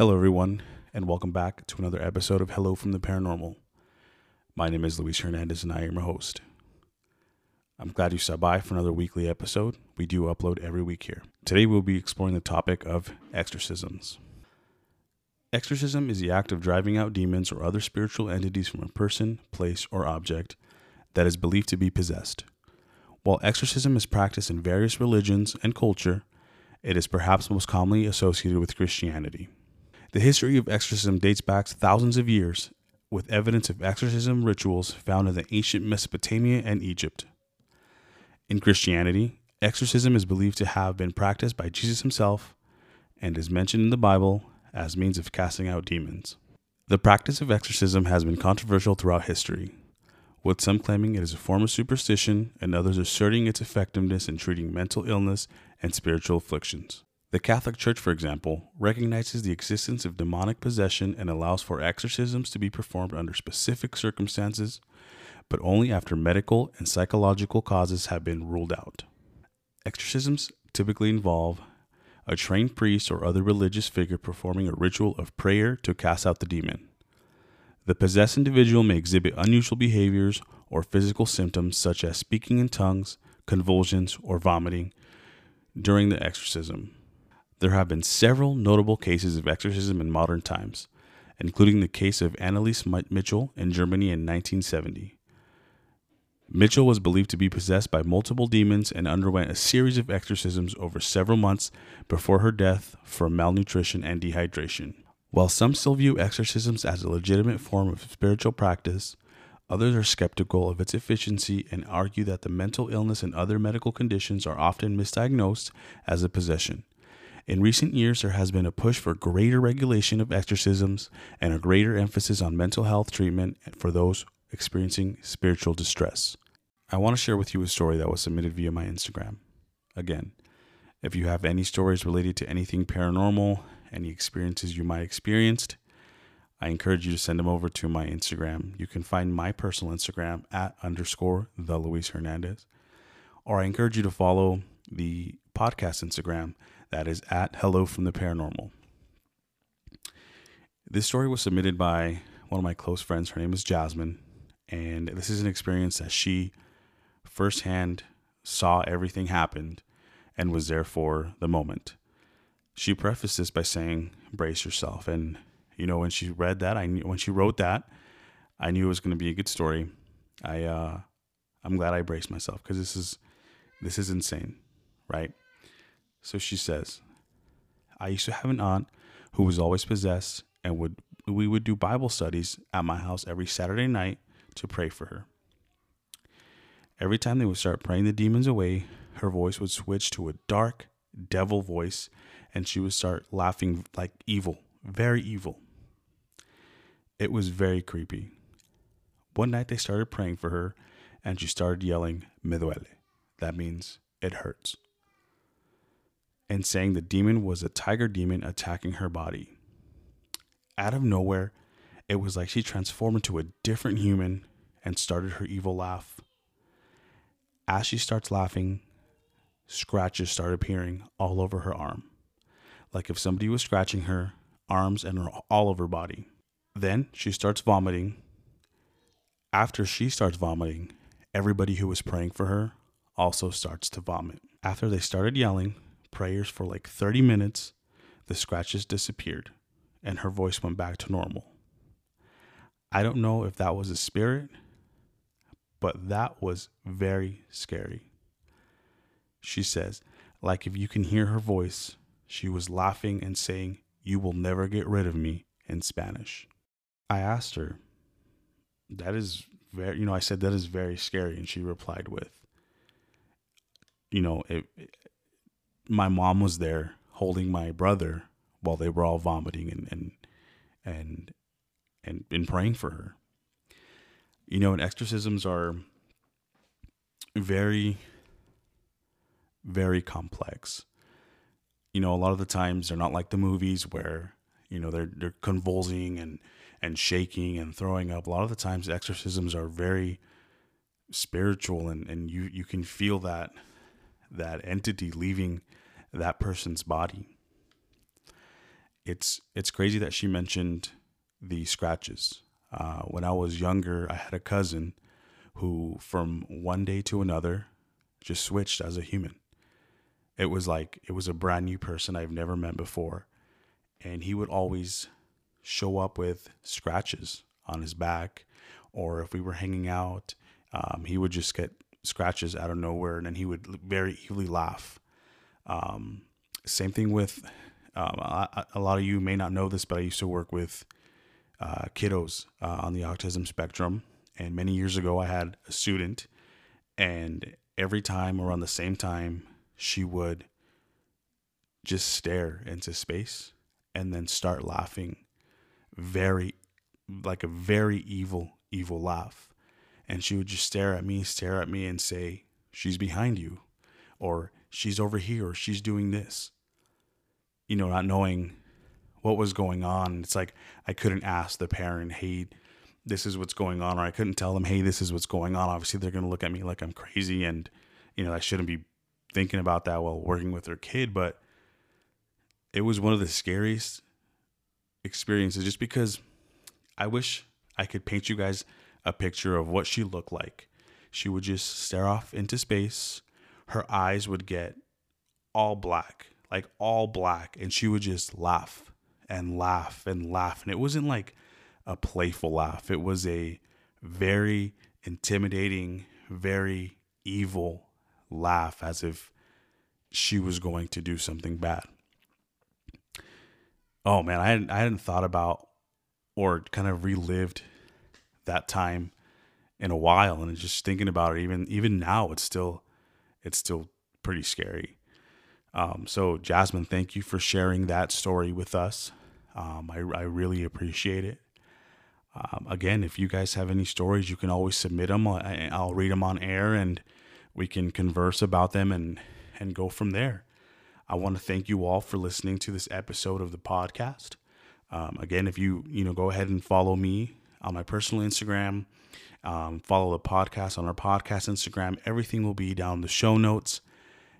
Hello, everyone, and welcome back to another episode of Hello from the Paranormal. My name is Luis Hernandez, and I am your host. I'm glad you stopped by for another weekly episode. We do upload every week here. Today, we'll be exploring the topic of exorcisms. Exorcism is the act of driving out demons or other spiritual entities from a person, place, or object that is believed to be possessed. While exorcism is practiced in various religions and culture, it is perhaps most commonly associated with Christianity. The history of exorcism dates back thousands of years, with evidence of exorcism rituals found in the ancient Mesopotamia and Egypt. In Christianity, exorcism is believed to have been practiced by Jesus himself and is mentioned in the Bible as means of casting out demons. The practice of exorcism has been controversial throughout history, with some claiming it is a form of superstition and others asserting its effectiveness in treating mental illness and spiritual afflictions. The Catholic Church, for example, recognizes the existence of demonic possession and allows for exorcisms to be performed under specific circumstances, but only after medical and psychological causes have been ruled out. Exorcisms typically involve a trained priest or other religious figure performing a ritual of prayer to cast out the demon. The possessed individual may exhibit unusual behaviors or physical symptoms such as speaking in tongues, convulsions, or vomiting during the exorcism. There have been several notable cases of exorcism in modern times, including the case of Anneliese Michel in Germany in 1970. Michel was believed to be possessed by multiple demons and underwent a series of exorcisms over several months before her death from malnutrition and dehydration. While some still view exorcisms as a legitimate form of spiritual practice, others are skeptical of its efficiency and argue that the mental illness and other medical conditions are often misdiagnosed as a possession. In recent years, there has been a push for greater regulation of exorcisms and a greater emphasis on mental health treatment for those experiencing spiritual distress. I want to share with you a story that was submitted via my Instagram. Again, if you have any stories related to anything paranormal, any experiences you might have experienced, I encourage you to send them over to my Instagram. You can find my personal Instagram at underscore the Luis Hernandez. Or I encourage you to follow the podcast Instagram that is at Hello from the Paranormal. This story was submitted by one of my close friends. Her name is Jasmine. And this is an experience that she firsthand saw everything happened and was there for the moment. She prefaced this by saying, brace yourself. And, you know, when she read that, I knew, when she wrote that, I knew it was going to be a good story. I, uh, I'm glad I braced myself because this is, this is insane, right? So she says, I used to have an aunt who was always possessed and would we would do Bible studies at my house every Saturday night to pray for her. Every time they would start praying the demons away, her voice would switch to a dark devil voice and she would start laughing like evil, very evil. It was very creepy. One night they started praying for her and she started yelling, Me duele. That means it hurts and saying the demon was a tiger demon attacking her body. Out of nowhere, it was like she transformed into a different human and started her evil laugh. As she starts laughing, scratches start appearing all over her arm, like if somebody was scratching her arms and her, all over her body. Then she starts vomiting. After she starts vomiting, everybody who was praying for her also starts to vomit. After they started yelling, prayers for like 30 minutes, the scratches disappeared and her voice went back to normal. I don't know if that was a spirit, but that was very scary. She says, like if you can hear her voice, she was laughing and saying, You will never get rid of me in Spanish. I asked her, That is very, you know, I said, that is very scary. And she replied with, you know, it, it, my mom was there holding my brother while they were all vomiting and, and, and, and, and praying for her. You know, and exorcisms are very, very complex. You know, a lot of the times they're not like the movies where, you know, they're, they're convulsing and, and shaking and throwing up. A lot of the times, exorcisms are very spiritual, and, and you, you can feel that that entity leaving that person's body. It's it's crazy that she mentioned the scratches. Uh, when I was younger, I had a cousin who, from one day to another, just switched as a human. It was like it was a brand new person I've never met before, and he would always show up with scratches on his back, or if we were hanging out, um, he would just get scratches out of nowhere, and then he would very evilly laugh. Um, same thing with um, a, a, lot of you may not know this, but I used to work with uh, kiddos uh, on the autism spectrum, and many years ago, I had a student, and every time around the same time, she would just stare into space and then start laughing very like a very evil evil laugh. And she would just stare at me stare at me and say she's behind you or she's over here she's doing this you know not knowing what was going on it's like i couldn't ask the parent hey this is what's going on or i couldn't tell them hey this is what's going on obviously they're going to look at me like i'm crazy and you know i shouldn't be thinking about that while working with their kid but it was one of the scariest experiences just because I wish I could paint you guys a picture of what she looked like. She would just stare off into space. Her eyes would get all black, like all black, and she would just laugh and laugh and laugh. And it wasn't like a playful laugh, it was a very intimidating, very evil laugh as if she was going to do something bad. Oh man, I hadn't, I hadn't thought about or kind of relived that time in a while, and just thinking about it, even even now, it's still it's still pretty scary. Um, so Jasmine, thank you for sharing that story with us. Um, I, I really appreciate it. Um, again, if you guys have any stories, you can always submit them. I'll read them on air, and we can converse about them and and go from there. I want to thank you all for listening to this episode of the podcast. Um, again, if you you know go ahead and follow me on my personal Instagram, um, follow the podcast on our podcast Instagram. Everything will be down the show notes.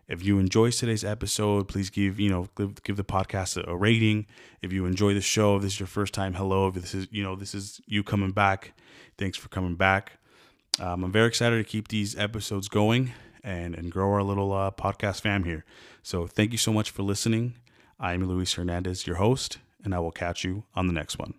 If you enjoy today's episode, please give you know give, give the podcast a, a, rating. If you enjoy the show, if this is your first time, hello. If this is you know this is you coming back, thanks for coming back. Um, I'm very excited to keep these episodes going and and grow our little uh, podcast fam here. So thank you so much for listening. I'm Luis Hernandez, your host, and I will catch you on the next one.